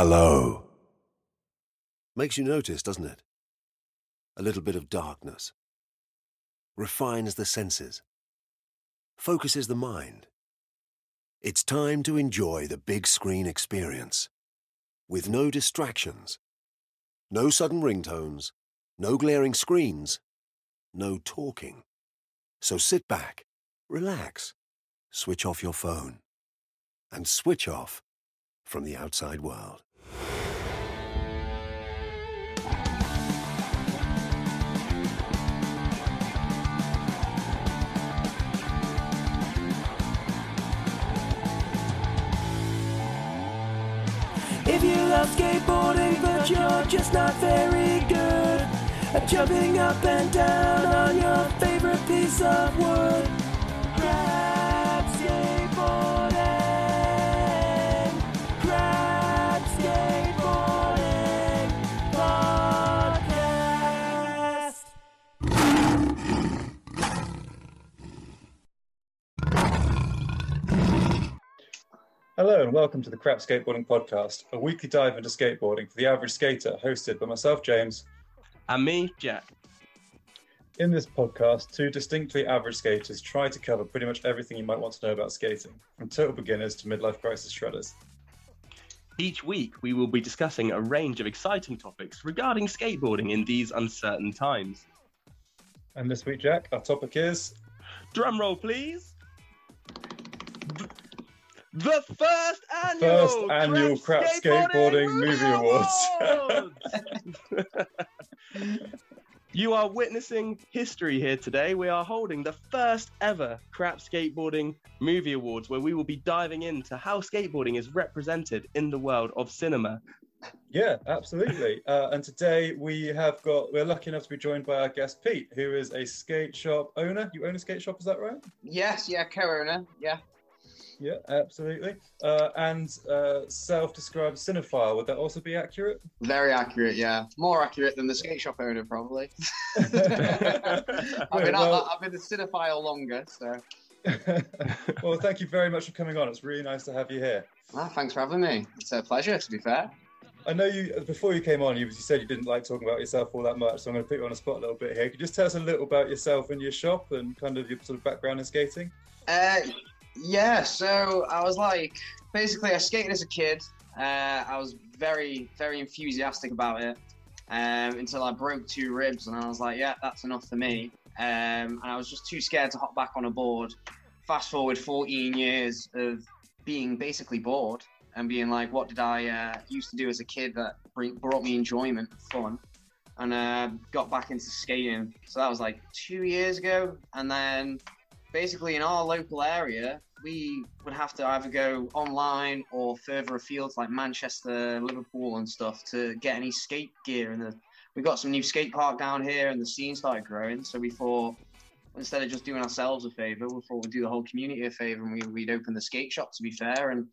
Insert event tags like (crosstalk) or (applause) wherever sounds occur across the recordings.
Hello. Makes you notice, doesn't it? A little bit of darkness. Refines the senses. Focuses the mind. It's time to enjoy the big screen experience. With no distractions. No sudden ringtones. No glaring screens. No talking. So sit back, relax, switch off your phone, and switch off from the outside world. Skateboarding but you're just not very good at jumping up and down on your favorite piece of wood, Hello and welcome to the Crap Skateboarding Podcast, a weekly dive into skateboarding for the average skater, hosted by myself, James. And me, Jack. In this podcast, two distinctly average skaters try to cover pretty much everything you might want to know about skating, from total beginners to midlife crisis shredders. Each week, we will be discussing a range of exciting topics regarding skateboarding in these uncertain times. And this week, Jack, our topic is Drum roll, please. The first annual, First annual Crap Skateboarding Movie Awards. you are witnessing history here today. We are holding the first ever Crap Skateboarding Movie Awards, where we will be diving into how skateboarding is represented in the world of cinema. Yeah, absolutely. Uh, and today we have got, we're lucky enough to be joined by our guest Pete, who is a skate shop owner. You own a skate shop, is that right? Yes, yeah, co-owner, yeah. Yeah, absolutely. Uh, and uh, self-described cinephile. Would that also be accurate? Very accurate, yeah. More accurate than the skate shop owner, probably. (laughs) (laughs) I've, been, well- I've been the cinephile longer, so (laughs) well, thank you very much for coming on. It's really nice to have you here. ah, thanks for having me. It's a pleasure, to be fair. I know you before you came on. You, you said you didn't like talking about yourself all that much, so I'm going to put you on the spot a little bit here. Could you just tell us a little about yourself and your shop and kind of your sort of background in skating? Uh, yeah, so I was like, basically, I skated as a kid. Uh, I was very, very enthusiastic about it um, until I broke two ribs, and I was like, yeah, that's enough for me. Um, and I was just too scared to hop back on a board. Fast forward 14 years of being basically bored and being like, what did I uh, used to do as a kid that bring, brought me enjoyment, fun, and uh, got back into skating. So that was like two years ago, and then basically in our local area, we would have to either go online or further afield, like Manchester, Liverpool, and stuff, to get any skate gear. And the, we got some new skate park down here, and the scene started growing. So we thought instead of just doing ourselves a favor, we thought we'd do the whole community a favor, and we, we'd open the skate shop. To be fair, and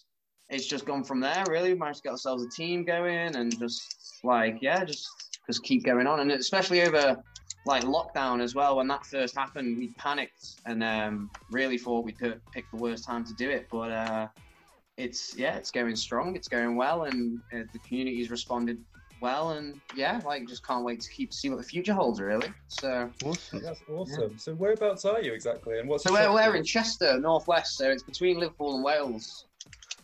it's just gone from there. Really, we managed to get ourselves a team going, and just like yeah, just just keep going on, and especially over like lockdown as well. When that first happened, we panicked and um, really thought we could pick the worst time to do it. But uh, it's yeah, it's going strong. It's going well, and uh, the community's responded well. And yeah, like just can't wait to keep see what the future holds. Really. So awesome. That's awesome. So whereabouts are you exactly, and what's so we're, we're in Chester, northwest. So it's between Liverpool and Wales,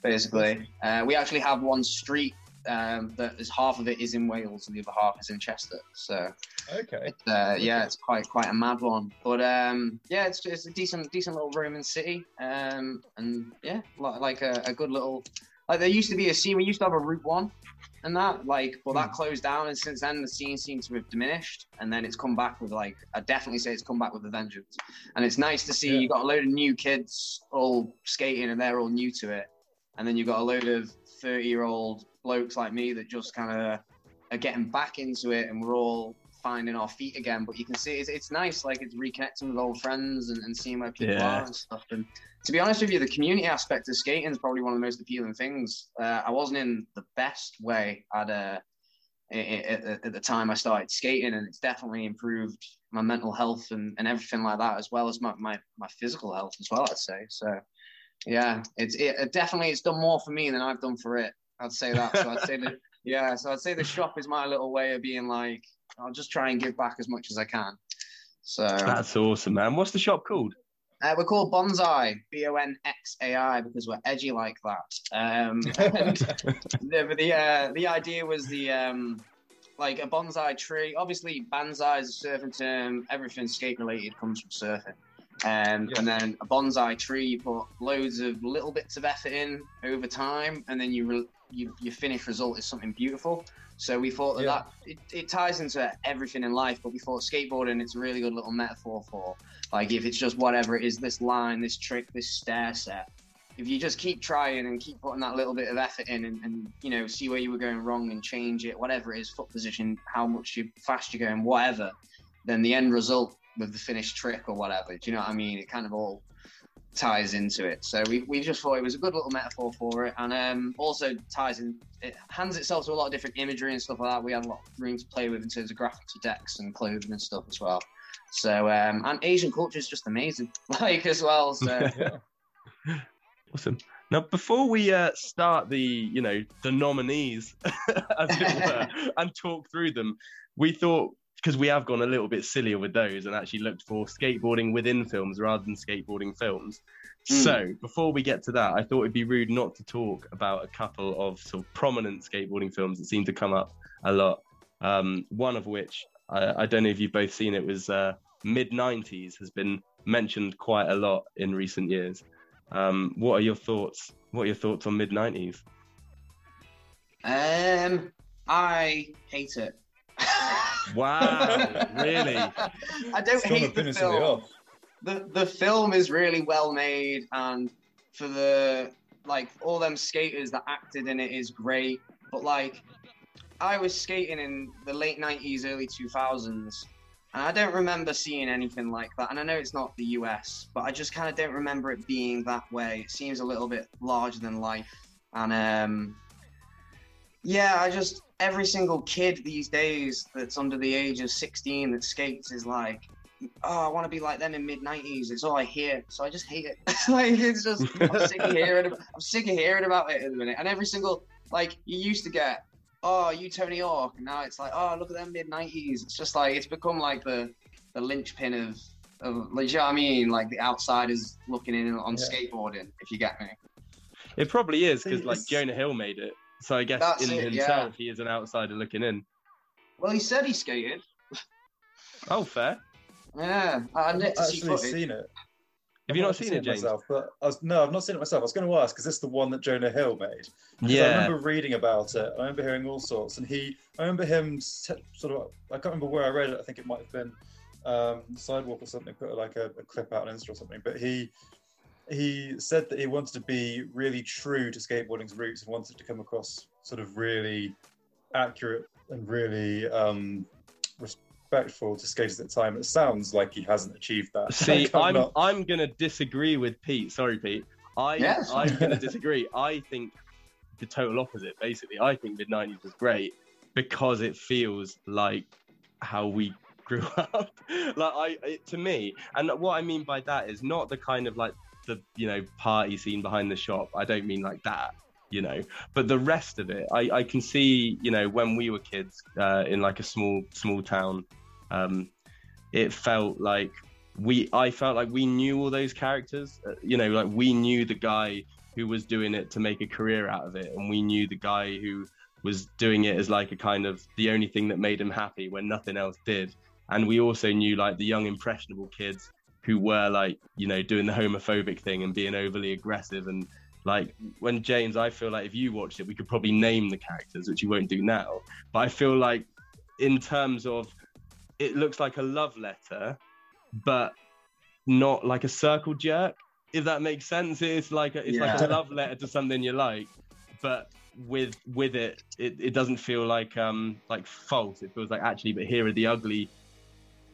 basically. Uh, we actually have one street. Um, that is half of it is in Wales and the other half is in Chester. So Okay. It's, uh, yeah, it's quite quite a mad one, but um, yeah, it's it's a decent decent little Roman city, um, and yeah, li- like a, a good little like there used to be a scene. We used to have a Route One, and that like, but that closed down, and since then the scene seems to have diminished, and then it's come back with like I definitely say it's come back with a vengeance, and it's nice to see Yeah. you got a load of new kids all skating and they're all new to it, and then you've got a load of thirty year old blokes like me that just kind of are getting back into it, and we're all finding our feet again. But you can see it's, it's nice, like it's reconnecting with old friends and, and seeing where people Yeah. are and stuff. And to be honest with you, the community aspect of skating is probably one of the most appealing things. Uh, I wasn't in the best way at, uh, i- at, at the time I started skating, and it's definitely improved my mental health and, and everything like that, as well as my, my, my physical health as well. I'd say so. Yeah, it's it, it definitely it's done more for me than I've done for it. I'd say that. So I'd say that. (laughs) Yeah, so I'd say the shop is my little way of being like, I'll just try and give back as much as I can. So That's awesome, man. What's the shop called? uh, we're called Bonsai, B O N X A I, because we're edgy like that. Um, (laughs) and the the, uh, the idea was the um, like a bonsai tree. Obviously, bonsai is a surfing term. Everything skate related comes from surfing. Um, Yeah. And then a bonsai tree, you put loads of little bits of effort in over time, and then you re- you your finished result is something beautiful. So we thought that, Yeah. that it, it ties into everything in life, but we thought skateboarding it's a really good little metaphor for like if it's just whatever it is, this line, this trick, this stair set. If you just keep trying and keep putting that little bit of effort in and, and you know see where you were going wrong and change it, whatever it is, foot position, how much you fast you're going, whatever, then the end result with the finished trick or whatever, do you know what I mean? It kind of all ties into it. So we, we just thought it was a good little metaphor for it, and um, also ties in. It hands itself to a lot of different imagery and stuff like that. We had a lot of room to play with in terms of graphics, of decks and clothing and stuff as well. So um, and Asian culture is just amazing, (laughs) like as well. So (laughs) Awesome. Now, before we uh, start the, you know, the nominees, (laughs) as it were, and talk through them, we thought because we have gone a little bit sillier with those and actually looked for skateboarding within films rather than skateboarding films. Mm. So, before we get to that, I thought it'd be rude not to talk about a couple of sort of prominent skateboarding films that seem to come up a lot. Um, one of which I, I don't know if you've both seen it was uh, mid '90s has been mentioned quite a lot in recent years. Um, what are your thoughts? What are your thoughts on mid '90s? um, I hate it. (laughs) Wow, really? (laughs) I don't Strong hate the opinions the film. the the film is really well made and for the like all them skaters that acted in it is great but like i was skating in the late 90s early 2000s and i don't remember seeing anything like that and i know it's not the us but i just kind of don't remember it being that way it seems a little bit larger than life and um yeah i just every single kid these days that's under the age of 16 that skates is like oh, I want to be like them in mid '90s. It's all I hear, so I just hate it. (laughs) like it's just I'm sick of hearing. I'm sick of hearing about it at the minute. And every single like you used to get, oh, you Tony Hawk, and now it's like, oh, look at them mid '90s. It's just like it's become like the the linchpin of of like, you know what I mean? Like the outsiders looking in on Yeah. skateboarding. If you get me. It probably is because like Jonah Hill made it, so I guess That's in it, yeah. himself he is an outsider looking in. Well, he said he skated. Oh, fair. Yeah, I I've not to actually footage. seen it. Have I've you not actually seen it, James? myself? But I was, no, I've not seen it myself. I was going to ask, is this the one that Jonah Hill made? 'Cause I remember reading about it. I remember hearing all sorts, and he, I remember him s- sort of. I can't remember where I read it. I think it might have been um, Sidewalk or something. Put like a, a clip out on Insta or something. But he, he said that he wanted to be really true to skateboarding's roots and wanted to come across sort of really accurate and really um, respectful to skaters at the time. It sounds like he hasn't achieved that. (laughs) See, Like, I'm I'm not- I'm gonna disagree with Pete. Sorry, Pete. I Yes. I'm gonna disagree. I think the total opposite. Basically, I think mid '90s was great because it feels like how we grew (laughs) up. like I, it, to me, and what I mean by that is not the kind of like the you know party scene behind the shop. I don't mean like that. You know, but the rest of it, I, I can see. You know, when we were kids uh, in like a small small town, um, it felt like we I felt like we knew all those characters. Uh, you know, like we knew the guy who was doing it to make a career out of it, and we knew the guy who was doing it as like a kind of the only thing that made him happy when nothing else did. And we also knew like the young impressionable kids who were like you know doing the homophobic thing and being overly aggressive and like when James, I feel like if you watched it, we could probably name the characters, which you won't do now. But I feel like in terms of it looks like a love letter, but not like a circle jerk. If that makes sense, it's like a, it's like a love letter to something you like, but with with it, it, it doesn't feel like um like false. It feels like actually, but here are the ugly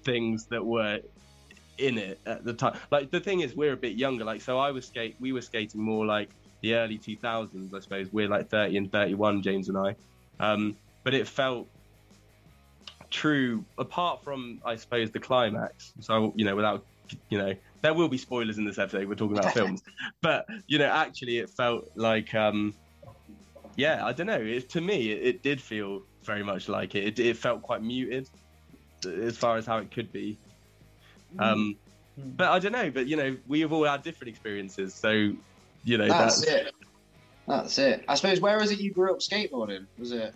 things that were in it at the time. Like the thing is, we're a bit younger. Like so, I was skate. We were skating more like the early 2000s, I suppose. We're like 30 and 31, James and I. Um, but it felt true apart from i suppose the climax so you know without you know there will be spoilers in this episode we're talking about (laughs) films but you know actually it felt like um yeah, I don't know. It, to me, it, it did feel very much like it. it. It felt quite muted as far as how it could be. Um, Mm. but I don't know. But you know, we have all had different experiences, so you know That's that's, it. That's it. I suppose where was it you grew up skateboarding? Was it?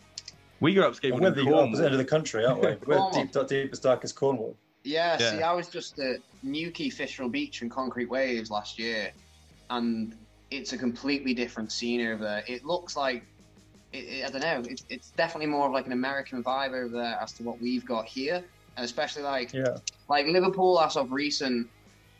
we grew up And skateboarding we're in the opposite end of the country, aren't we? (laughs) We're deep, deepest, darkest Cornwall. Yeah, see, I was just at Newquay Fistral Beach and Concrete Waves last year, and it's a completely different scene over there. It looks like, it, it- I don't know, it's, it's definitely more of like an American vibe over there as to what we've got here, and especially like Yeah. like Liverpool as of recent,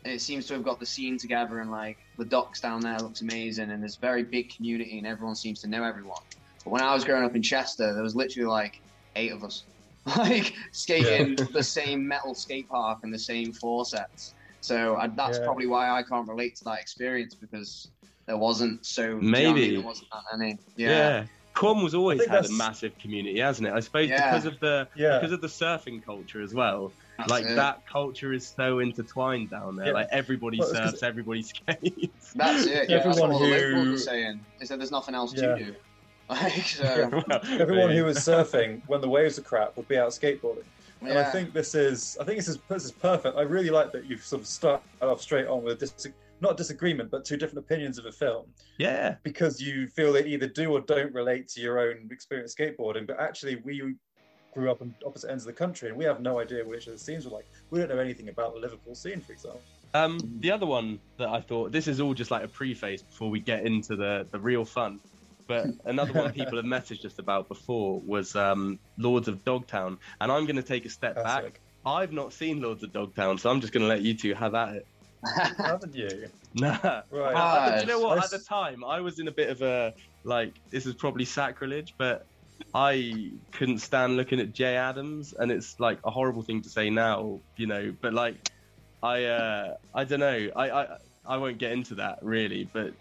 it seems to have got the scene together, and like the docks down there looks amazing, and there's a very big community, and everyone seems to know everyone. But when I was growing up in Chester, there was literally like eight of us, (laughs) like skating the same metal skate park and the same four sets. So I, that's Yeah. probably why I can't relate to that experience because there wasn't so do you know I Maybe. mean? there wasn't that many. Yeah. Yeah, Cornwall's always think had a massive community, hasn't it? I suppose Yeah. because of the Yeah. because of the surfing culture as well. That's like it. that culture is so intertwined down there. Yeah. Like everybody Well, it's 'cause- surfs, everybody (laughs) skates. That's it. Yeah, that's what Everyone all the who- are saying. Is that there's nothing else Yeah. to do. (laughs) Like so. (laughs) Well, Everyone who was surfing when the waves are crap would be out skateboarding. And I think this is, I think this is this is perfect. I really like that you've sort of started off straight on with dis- not disagreement, but two different opinions of a film yeah, because you feel they either do or don't relate to your own experience skateboarding. But actually, we grew up on opposite ends of the country, and we have no idea which of the scenes were like. We don't know anything about the Liverpool scene, for example. Um, the other one that I thought this is all just like a preface before we get into the the real fun. But (laughs) another one people have messaged us about before was um, Lords of Dogtown, and I'm going to take a step back. I've not seen Lords of Dogtown, so I'm just going to let you two have at it. (laughs) Haven't you? Nah. Right. Uh, do you know what? I At the time, I was in a bit of a like. This is probably sacrilege, but I couldn't stand looking at Jay Adams, and it's like a horrible thing to say now, you know. But like, I uh, I don't know. I, I I won't get into that really, but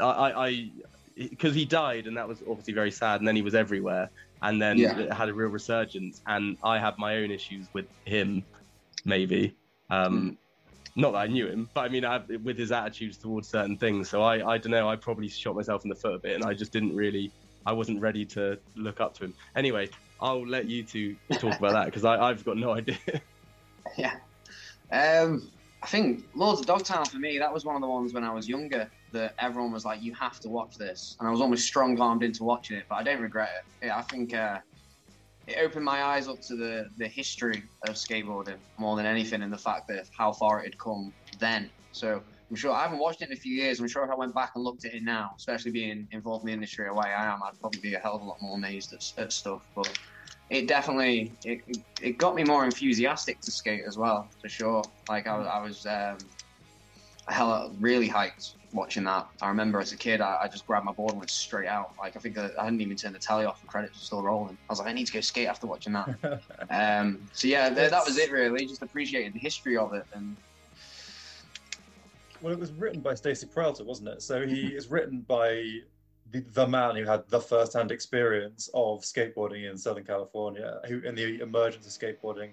I I because he died, and that was obviously very sad, and then he was everywhere, and then Yeah. it had a real resurgence, and I have my own issues with him, maybe. Um, not that I knew him, but I mean, I, with his attitudes towards certain things. So I, I don't know. I probably shot myself in the foot a bit, and I just didn't really, I wasn't ready to look up to him. Anyway, I'll let you two talk about that because I've got no idea. (laughs) yeah. Um, I think Lords of Dogtown for me, that was one of the ones when I was younger that everyone was like, "You have to watch this," and I was almost strong-armed into watching it. But I don't regret it. Yeah, I think uh, it opened my eyes up to the the history of skateboarding more than anything, and the fact that how far it had come then. So I'm sure I haven't watched it in a few years. I'm sure if I went back and looked at it now, especially being involved in the industry the way I am, I'd probably be a hell of a lot more amazed at, at stuff. But it definitely it, it got me more enthusiastic to skate as well for sure like i, I was um hell really hyped watching that. I remember as a kid I, I just grabbed my board and went straight out. Like i think I, I hadn't even turned the tally off and credits were still rolling. I was like i need to go skate after watching that. (laughs) Um so yeah th- that was it really. Just appreciated the history of it and Well, it was written by Stacy Peralta, wasn't it? So he (laughs) is written by the, the man who had the first-hand experience of skateboarding in Southern California, who in the emergence of skateboarding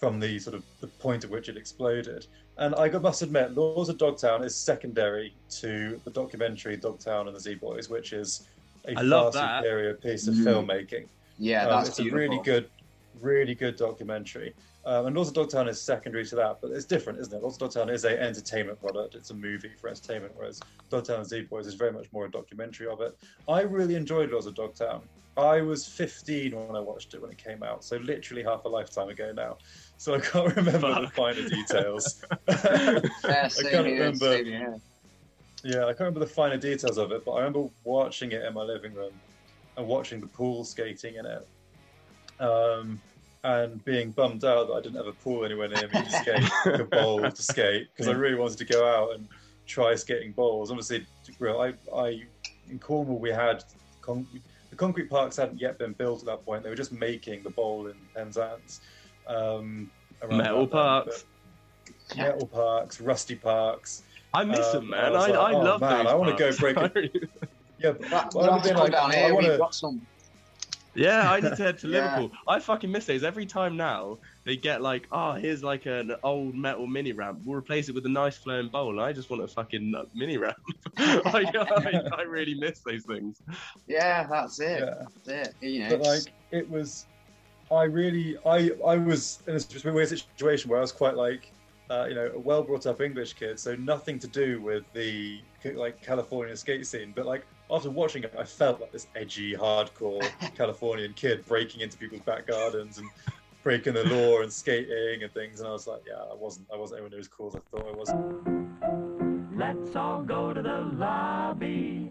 from the sort of the point at which it exploded. And I must admit, Lords of Dogtown is secondary to the documentary Dogtown and the Z Boys, which is a I far superior piece of Mhm. filmmaking. yeah Um, that's it's a really good, really good documentary. Um, and Lords of Dogtown is secondary to that, but it's different, isn't it? Lords of Dogtown is a entertainment product. It's a movie for entertainment, whereas Dogtown and Z Boys is very much more a documentary of it. I really enjoyed Lords of Dogtown. I was 15 when I watched it when it came out, so literally half a lifetime ago now. So I can't (laughs) remember the finer details. (laughs) (laughs) yeah, I can't here, remember. same here. Yeah, I can't remember the finer details of it, but I remember watching it in my living room and watching the pool skating in it, um, and being bummed out that I didn't have a pool anywhere near me to skate, like a bowl to skate, because I really wanted to go out and try skating bowls. Obviously, real, I, I in Cornwall we had con- the concrete parks hadn't yet been built at that point. They were just making the bowl in Penzance. Um, around Metal about then, parks. Metal parks, rusty parks. I miss Um, them, man. I was I, like, I oh, love man, those. I wanna go parks. break (laughs) Yeah, but well, I've to come like, down here wanna- we've got some Yeah, I (laughs) need to head to Yeah. Liverpool. I fucking miss those. Every time now they get like, oh, here's like an old metal mini ramp. We'll replace it with a nice flowing bowl. And I just want a fucking uh, mini ramp. (laughs) I, I, I really miss those things. Yeah, that's it. Yeah. That's it. You know, but like it was i really i i was in a weird situation where i was quite like uh, you know a well brought up english kid so nothing to do with the like california skate scene but like after watching it i felt like this edgy hardcore (laughs) californian kid breaking into people's back gardens and breaking the law and skating and things and i was like yeah i wasn't i wasn't anyone who was cool as i thought i was Let's all go to the lobby.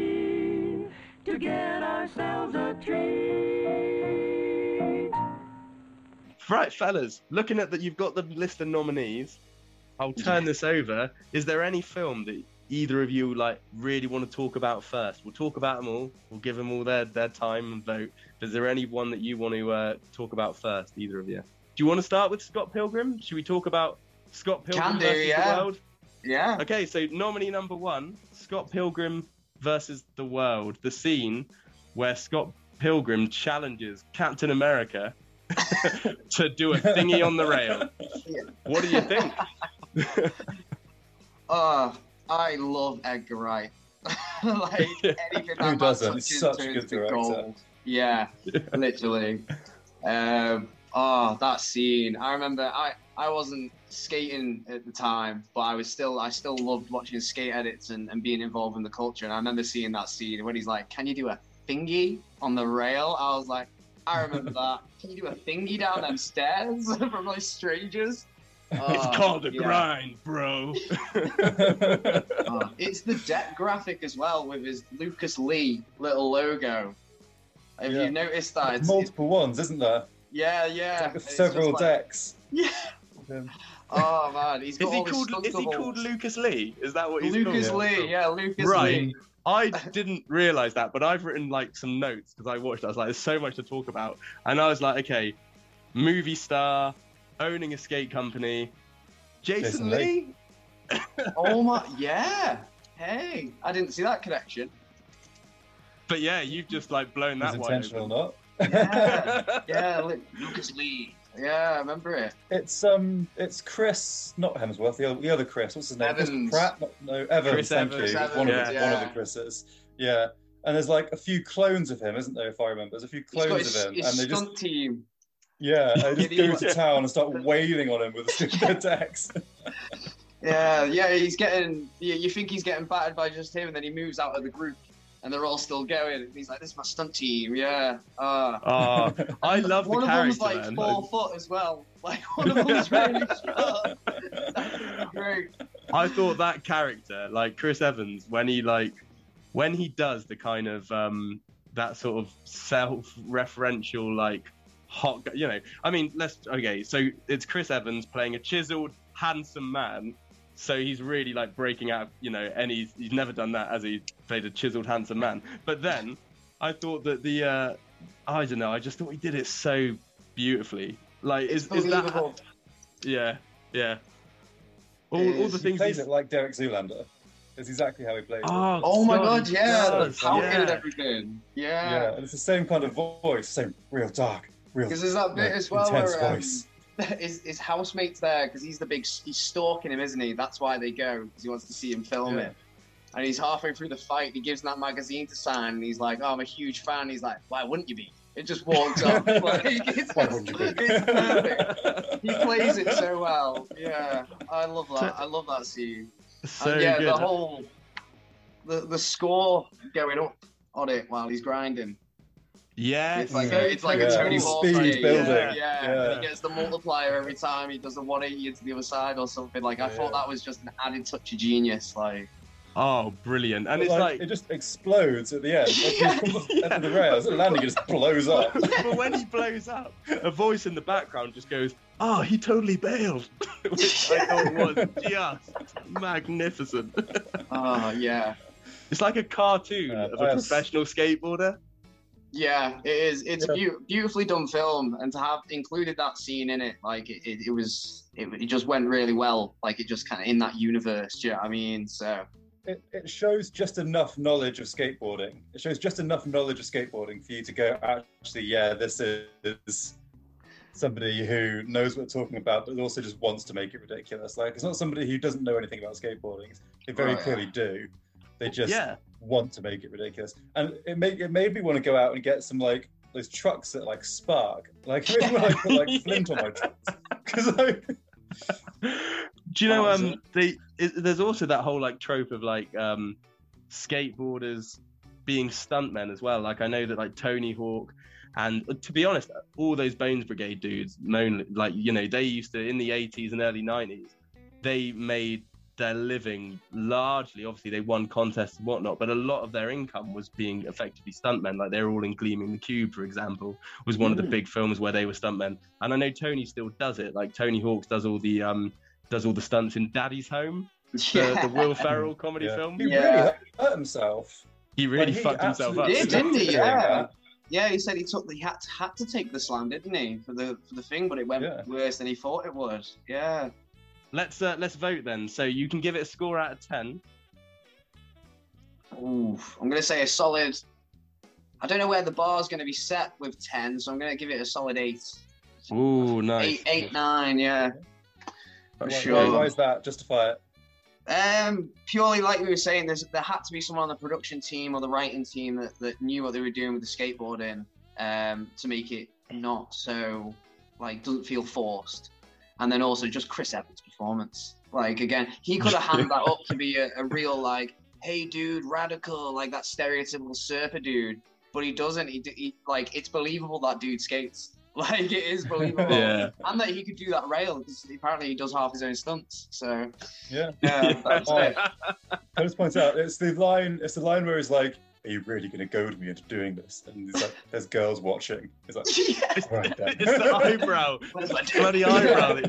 get ourselves a treat. Right, fellas, looking at that, you've got the list of nominees. I'll turn this over. Is there any film that either of you like really want to talk about first? We'll talk about them all. We'll give them all their, their time and vote. But is there any one that you want to uh, talk about first, either of you? Do you want to start with Scott Pilgrim? Should we talk about Scott Pilgrim Can do, versus yeah. the world? yeah. Okay, so nominee number one, Scott Pilgrim versus the world. The scene where Scott Pilgrim challenges Captain America (laughs) to do a thingy on the rail. What do you think? Oh, (laughs) I love Edgar Wright. (laughs) like anything that man doesn't? He's such a turns good to director. gold. Yeah, literally. Um, oh, that scene! I remember. I I wasn't skating at the time, but I was still. I still loved watching skate edits and, and being involved in the culture. And I remember seeing that scene when he's like, "Can you do a thingy on the rail?" I was like, "I remember that. (laughs) Can you do a thingy down them stairs (laughs) from like strangers?" it's Oh, called a yeah. grind, bro. Oh, it's the deck graphic as well with his Lucas Lee little logo. Have Yeah. you noticed that? It's, it's- multiple ones isn't there yeah, yeah. Like It's just several like- decks (laughs) Yeah. Um, (laughs) Oh man, he's got Is he all called? Is he called Lucas Lee? Is that what he's Lucas called? Lucas Lee? Yeah, Lucas Lee. Right. Lee. I didn't realize that, but I've written like some notes because I watched. it. I was like, "There's so much to talk about," and I was like, "Okay, movie star, owning a skate company, Jason, Jason Lee." Lee. (laughs) Oh my, yeah. Hey, I didn't see that connection. But yeah, you've just like blown that wide intentional open. not Yeah, (laughs) yeah, Lucas Lee. Yeah, I remember it. It's um, it's Chris, not Hemsworth, the other, the other Chris. What's his name? Chris Evans. Pratt? No, no, Evans. Chris thank Evans. you. Chris one of the, one of the Chris's. Yeah, and there's like a few clones of him, isn't there? If I remember, there's a few He's got clones his, of him, his and they just team. yeah, (laughs) they just go to town and start wailing on him with the (laughs) stupid decks. Yeah, yeah, he's getting. You, you think he's getting battered by just him, and then he moves out of the group, and they're all still going. And he's like, "This is my stunt team." Yeah. Uh, Oh, I (laughs) love one the of them's like man. four foot as well. (laughs) Like one of them's really (laughs) short. Great. I thought that character, like Chris Evans, when he like when he does the kind of um that sort of self-referential like hot, you know. I mean, let's okay. So it's Chris Evans playing a chiseled, handsome man. So he's really like breaking out, you know, and he's he's never done that as he played a chiseled, handsome man. But then I thought that the uh I don't know, I just thought he did it so beautifully. Like, is is that Believable. yeah, yeah. All, It all is. the he things plays he's it like Derek Zoolander. It's exactly how he plays it. Oh, Oh my God, god, yeah, does, the pouting and yeah. everything. Yeah, Yeah. and it's the same kind of voice, same real dark, real Because there's that bit like, as well intense where um, voice. (laughs) his, his housemate's there because he's the big, he's stalking him, isn't he? That's why they go because he wants to see him film Yeah. it. And he's halfway through the fight. He gives that magazine to sign, and he's like, "Oh, I'm a huge fan." He's like, "Why wouldn't you be?" It just walks off. (laughs) Like, (laughs) it's, Why wouldn't you be? it's perfect. He plays it so well. Yeah, I love that. I love that scene. so and yeah, good. the whole the the score going up on it while he's grinding. Yeah, It's like so a, it's like a Tony Hawk speed fight. building. Yeah, yeah. Yeah. And he gets the multiplier every time he does a 180 into the other side or something. Like I thought that was just an added touch of genius. Like Oh, brilliant! And But, it's like, it just explodes at the end. Yeah, he yeah. off the rails, the landing just blows up. (laughs) but when he blows up, a voice in the background just goes, "Oh, he totally bailed," (laughs) which I thought was just magnificent. Oh yeah, It's like a cartoon Yeah, of a yes. professional skateboarder. Yeah. It is. It's Yeah. a beau- beautifully done film, and to have included that scene in it, like it, it, it was, it, it just went really well. Like it just kind of in that universe. Do you know what I mean? So It, it shows just enough knowledge of skateboarding. It shows just enough knowledge of skateboarding for you to go, actually, yeah, this is somebody who knows what they're talking about, but also just wants to make it ridiculous. Like, it's not somebody who doesn't know anything about skateboarding. They very Oh, yeah. clearly do. They just Yeah, want to make it ridiculous. And it made it made me want to go out and get some like those trucks that like spark. Like it made me want to put like flint on my (laughs) trucks. Because like (laughs) Do you know? Um, they, it, there's also that whole like trope of like um, skateboarders being stuntmen as well. Like I know that like Tony Hawk, and uh, to be honest, all those Bones Brigade dudes, moan like you know they used to in the 80s and early 90s, they made their living largely. Obviously, they won contests and whatnot, but a lot of their income was being effectively stuntmen. Like they were all in Gleaming the Cube, for example, was one of the Mm. big films where they were stuntmen. And I know Tony still does it. Like Tony Hawks does all the um does all the stunts in Daddy's Home, the, (laughs) the Will Ferrell (laughs) comedy yeah. film. he Yeah. really hurt, hurt himself. He really Like, he fucked himself up. Did, didn't he? Yeah. Yeah, he said he took he had to, had to take the slam, didn't he, for the for the thing, but it went Yeah. worse than he thought it would. Yeah. Let's uh, let's vote then. So you can give it a score out of ten. Oof. I'm gonna say a solid. I don't know where the bar's gonna be set with ten, so I'm gonna give it a solid eight. Ooh, nice. Eight, eight, nine, yeah. For Why- sure. Why, why is that? Justify it. Um, purely like we were saying, there's there had to be someone on the production team or the writing team that, that knew what they were doing with the skateboarding, um, to make it not so like doesn't feel forced. And then also just Chris Evans' performance. Like again, he could (laughs) have handed that up to be a, a real like, hey dude, radical, like that stereotypical surfer dude. But he doesn't. He, he like it's believable that dude skates. (laughs) Like it is believable. Yeah. And that he could do that rail because apparently he does half his own stunts. So Yeah. yeah, that's it. I just point out it's the line. It's the line where he's like, "Are you really going to goad me into doing this?" And he's like, (laughs) "There's girls watching." He's like, Yeah. "Right (laughs) then." it's the eyebrow. What is (laughs) that? Bloody eyebrow.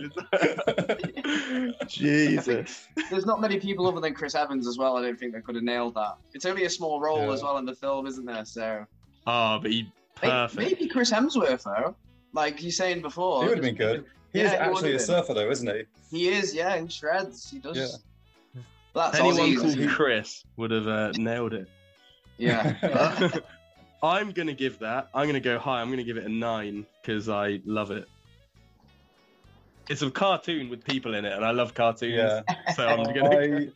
Jesus. There's not many people other than Chris Evans as well. I don't think they could have nailed that. It's only a small role Yeah. as well in the film, isn't there? So Oh, but he perfect. maybe Chris Hemsworth though, like he's saying before. He would have been good. He Yeah, is actually would've a surfer, though, isn't he? He is, yeah, he shreds. He does. Yeah. That's Anyone Aussie, called isn't? Chris would have uh, nailed it. Yeah. yeah. (laughs) (laughs) Uh, I'm gonna give that. I'm gonna go high. I'm gonna give it a nine because I love it. It's a cartoon with people in it, and I love cartoons. Yeah. (laughs) So I'm gonna. I,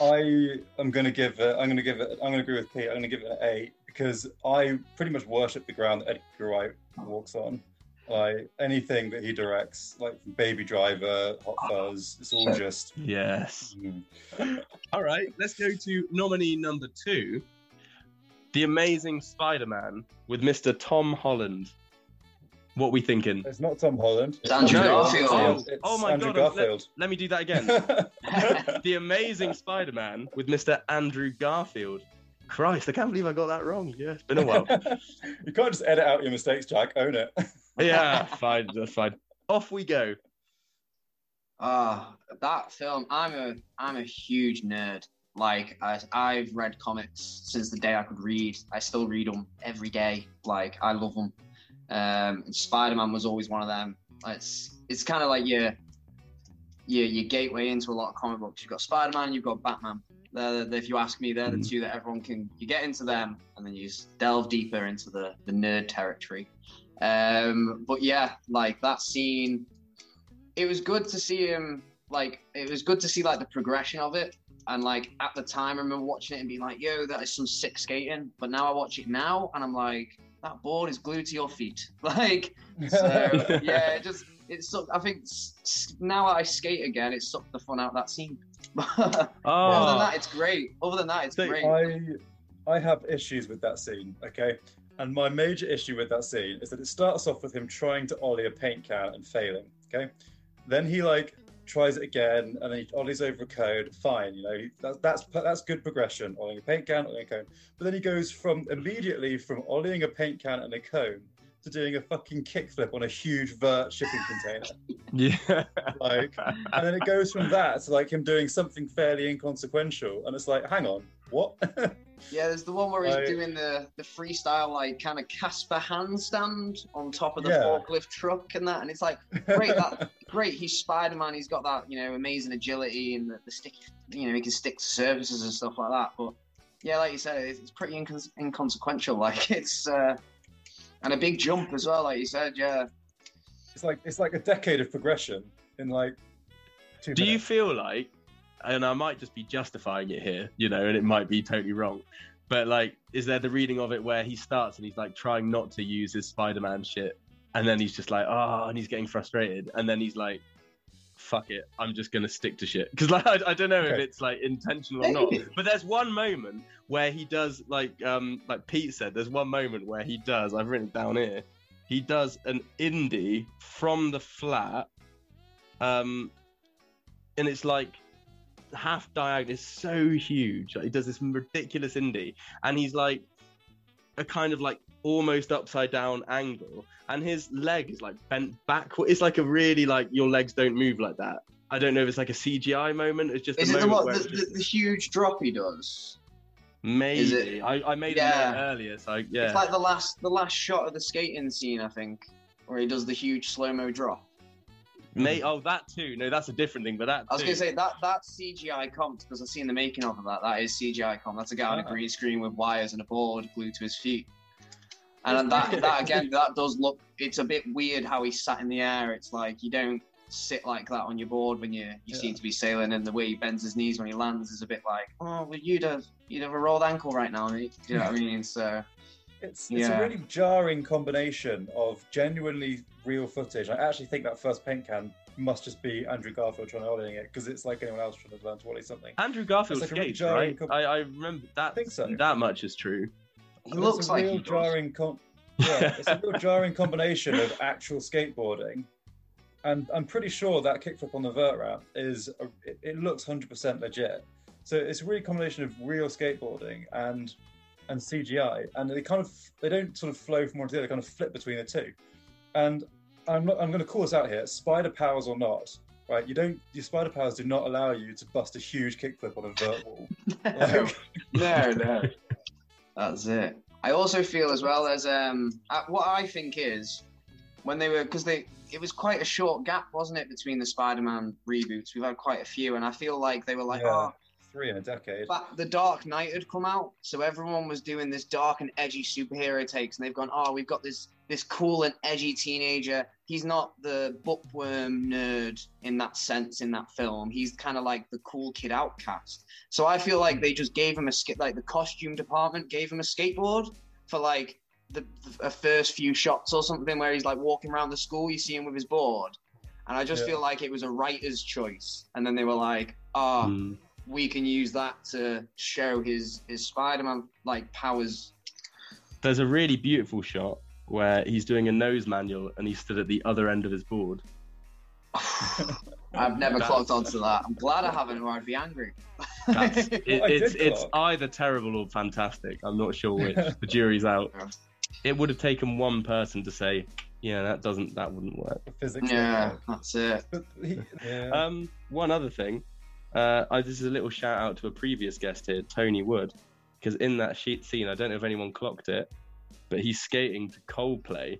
I am going to give it. I'm going to give it. I'm going to agree with Pete. I'm going to give it an eight because I pretty much worship the ground that Edgar Wright walks on. Like anything that he directs, like Baby Driver, Hot Fuzz, it's all just. Yes. mm. All right. Let's go to nominee number two, The Amazing Spider-Man with Mr. Tom Holland. What we thinking? It's not Tom Holland. It's Andrew No. Garfield. Oh, It's oh my Andrew God, I've- Garfield. Let me do that again. (laughs) the Amazing Spider-Man with Mr. Andrew Garfield. Christ, I can't believe I got that wrong. Yeah, it's been a while. (laughs) you can't just edit out your mistakes, Jack. Own it. (laughs) yeah, (laughs) fine, that's fine. Off we go. Ah, that film. I'm a I'm a huge nerd. Like I, I've read comics since the day I could read. I still read them every day. Like I love them. Um, and Spider-Man was always one of them. It's it's kind of like your your your gateway into a lot of comic books. You've got Spider-Man, you've got Batman. They're, the- if you ask me, they're the Mhm. two that everyone can you get into them, and then you just delve deeper into the the nerd territory. Um, but yeah, like that scene it was good to see him like it was good to see like the progression of it. And like at the time i remember watching it and being like yo that is some sick skating. But now i watch it now and i'm like that board is glued to your feet. (laughs) Like so (laughs) yeah it just it's i think now i skate again it sucked the fun out of that scene. (laughs) Oh. other than Oh, that it's great. Other than that it's great. I I have issues with that scene, okay? And my major issue with that scene is that it starts off with him trying to ollie a paint can and failing, okay? Then he like tries it again, and then he ollies over a cone. Fine, you know that, that's that's good progression. Ollieing a paint can, ollieing a cone. But then he goes from immediately from ollieing a paint can and a cone to doing a fucking kickflip on a huge vert shipping container. (laughs) Yeah. Like, and then it goes from that to like him doing something fairly inconsequential, and it's like, hang on, what? Yeah, there's the one where he's Like- doing the, the freestyle like kind of Casper handstand on top of the Yeah. forklift truck and that, and it's like great that (laughs) great. He's Spider Man. He's got that you know amazing agility and the, the stick. You know he can stick to surfaces and stuff like that. But yeah, like you said, it's, it's pretty incon- inconsequential. (laughs) Like it's uh, and a big jump as well. Like you said, yeah. it's like it's like a decade of progression in like two Do you feel like, and I might just be justifying it here, you know, and it might be totally wrong, but like, is there the reading of it where he starts and he's like trying not to use his Spider-Man shit, and then he's just like, oh, and he's getting frustrated, and then he's like, fuck it, I'm just gonna stick to shit, because like (laughs) I, I don't know if it's like intentional or not, but there's one moment where he does like um like Pete said, there's one moment where he does, I've written it down here, he does an indie from the flat, um, and it's like half diagonal is so huge. Like, he does this ridiculous indie, and he's like a kind of like almost upside down angle, and his leg is like bent backward. It's like a really like your legs don't move like that. I don't know if it's like a CGI moment. It's just Is a it the what where the, it's just- the, huge drop he does? maybe it- I, I made Yeah. note earlier, so yeah. It's like the last the last shot of the skating scene, I think, where he does the huge slow mo drop. May mm. oh that too. No, that's a different thing, but that I was too. gonna say that that's CGI comp because I've seen the making of that. That is CGI comp. That's a guy on a green screen with wires and a board glued to his feet. (laughs) And that that again, that does look. It's a bit weird how he's sat in the air. It's like you don't sit like that on your board when you you Yeah. seem to be sailing, and the way he bends his knees when he lands is a bit like, oh, well, you'd have you'd have a rolled ankle right now, mate. Do you know what I (laughs) mean? So It's, it's Yeah. a really jarring combination of genuinely real footage. I actually think that first paint can must just be Andrew Garfield trying to ollieing it because it's like anyone else trying to learn to ollie something. Andrew Garfield It's like a really skates, jarring right? com- I, I remember that. I think so. That much is true. he And looks it's a like real he jarring com- (laughs) yeah, it's a real jarring combination of actual skateboarding. And I'm pretty sure that kickflip on the vert ramp is a, it, it looks 100% legit. So it's a really combination of real skateboarding and and CGI, and they kind of they don't sort of flow from one to the other. They kind of flip between the two. And I'm not, I'm going to call this out here: spider powers or not, right? You don't your spider powers do not allow you to bust a huge kickflip on a vert wall. (laughs) Like, no, no. That's it. I also feel as well as um uh, what I think is when they were because they it was quite a short gap, wasn't it, between the Spider-Man reboots? We've had quite a few, and I feel like they were like, Yeah. oh, three in a decade. but the Dark Knight had come out, so everyone was doing this dark and edgy superhero takes, and they've gone, oh, we've got this this cool and edgy teenager. He's not the bookworm nerd in that sense in that film. He's kind of like the cool kid outcast. So I feel like they just gave him a skate, like the costume department gave him a skateboard for like the, the first few shots or something where he's like walking around the school. You see him with his board. And I just Yeah. feel like it was a writer's choice. And then they were like, ah, Mm. We can use that to show his his Spider-Man like powers. There's a really beautiful shot where he's doing a nose manual and he stood at the other end of his board. (sighs) I've never That's- clocked onto that. I'm glad I haven't, or I'd be angry. That's, (laughs) it, it's it's either terrible or fantastic. I'm not sure which. (laughs) the jury's out. Yeah. It would have taken one person to say, "Yeah, that doesn't, that wouldn't work." The physics. yeah, that's it. Yeah. (laughs) Um, one other thing, uh, I, this is a little shout out to a previous guest here, Tony Wood, because in that sheet scene, I don't know if anyone clocked it, but he's skating to Coldplay,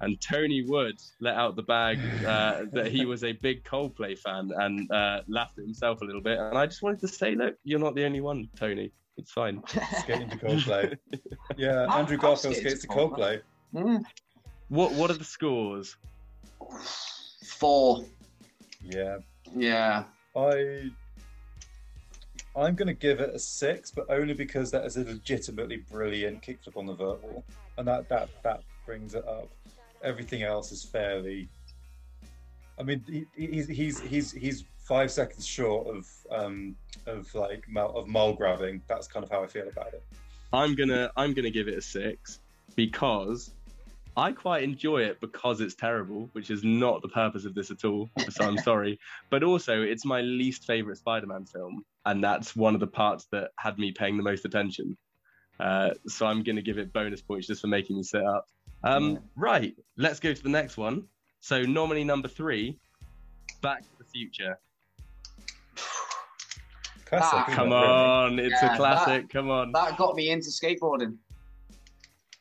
and Tony Wood let out the bag uh, (laughs) that he was a big Coldplay fan and uh, laughed at himself a little bit. And I just wanted to say, look, you're not the only one, Tony. It's fine. (laughs) skating to Coldplay. (laughs) Yeah, I've- Andrew Garfield skates to to Coldplay. Coldplay. Mm. What What are the scores? Four. Yeah, Yeah. I. I'm going to give it a six, but only because that is a legitimately brilliant kickflip on the vert wall, and that that that brings it up. Everything else is fairly. I mean, he, he's he's he's he's five seconds short of um of like of mole grabbing. That's kind of how I feel about it. I'm gonna I'm gonna give it a six because I quite enjoy it because it's terrible, which is not the purpose of this at all. So I'm sorry. (laughs) But also, it's my least favorite Spider Man film. And that's one of the parts that had me paying the most attention. Uh, so I'm going to give it bonus points just for making me sit up. Um, Yeah. Right. Let's go to the next one. So, nominee number three Back to the Future. (sighs) Classic. Ah, Come it, really? on. It's Yeah, a classic. Come on. That got me into skateboarding.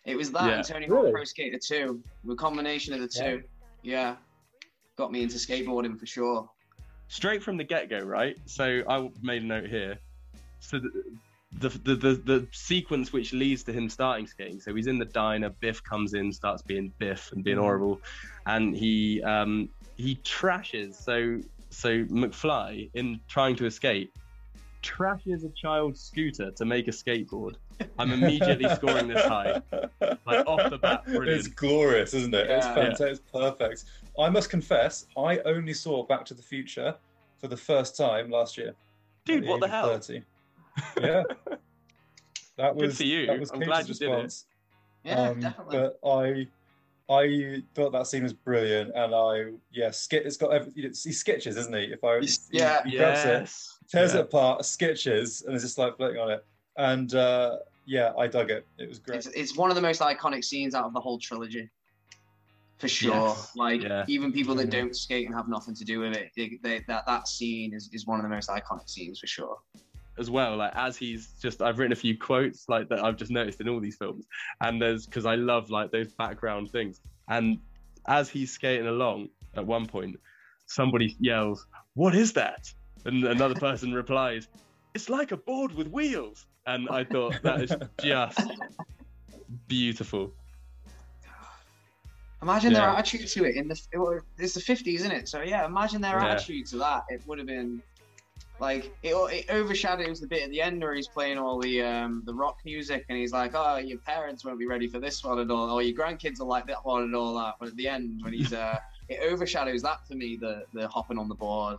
It was that Yeah. and Tony Really? Hawk Pro Skater 2. The combination of the two. Yeah. Got me into skateboarding for sure. straight from the get go, right? So I made a note here. So the, the the the the sequence which leads to him starting skating. So he's in the diner. Biff comes in, starts being Biff and being horrible, and he um he trashes. So so McFly in trying to escape trashes a child's scooter to make a skateboard. I'm immediately scoring this high, like off the bat. It's glorious, isn't it? It's Yeah. fantastic. It's perfect. I must confess, I only saw Back to the Future for the first time last year. at Dude, what the hell? 30. Yeah. (laughs) That Good was for you. That was I'm Peter's glad you did it. response. Yeah, Um, definitely. But I, I thought that scene was brilliant, and I yeah, sk- it's got every, it's, he sketches, isn't he? If I he, yeah. he grabs it, Yes. tears Yeah. it apart, sketches, and is just like floating on it. And uh, yeah, I dug it. It was great. It's, it's one of the most iconic scenes out of the whole trilogy. For sure. Yes. Like, Yeah. even people that Mhm. don't skate and have nothing to do with it, they, they, that, that scene is, is one of the most iconic scenes for sure. as well like as he's just i've written a few quotes like that i've just noticed in all these films and there's because i love like those background things and as he's skating along at one point somebody yells what is that and another person (laughs) replies it's like a board with wheels and i thought that is (laughs) just beautiful Imagine their Yeah. attitude to it in the it wa- it's the fifties, isn't it? So yeah, imagine their Yeah. attitude to that. It would have been like it, it overshadows the bit at the end where he's playing all the um the rock music and he's like, oh, your parents won't be ready for this one and all, or your grandkids will like that one and all that. But at the end, when he's (laughs) uh, it overshadows that for me, the the hopping on the board.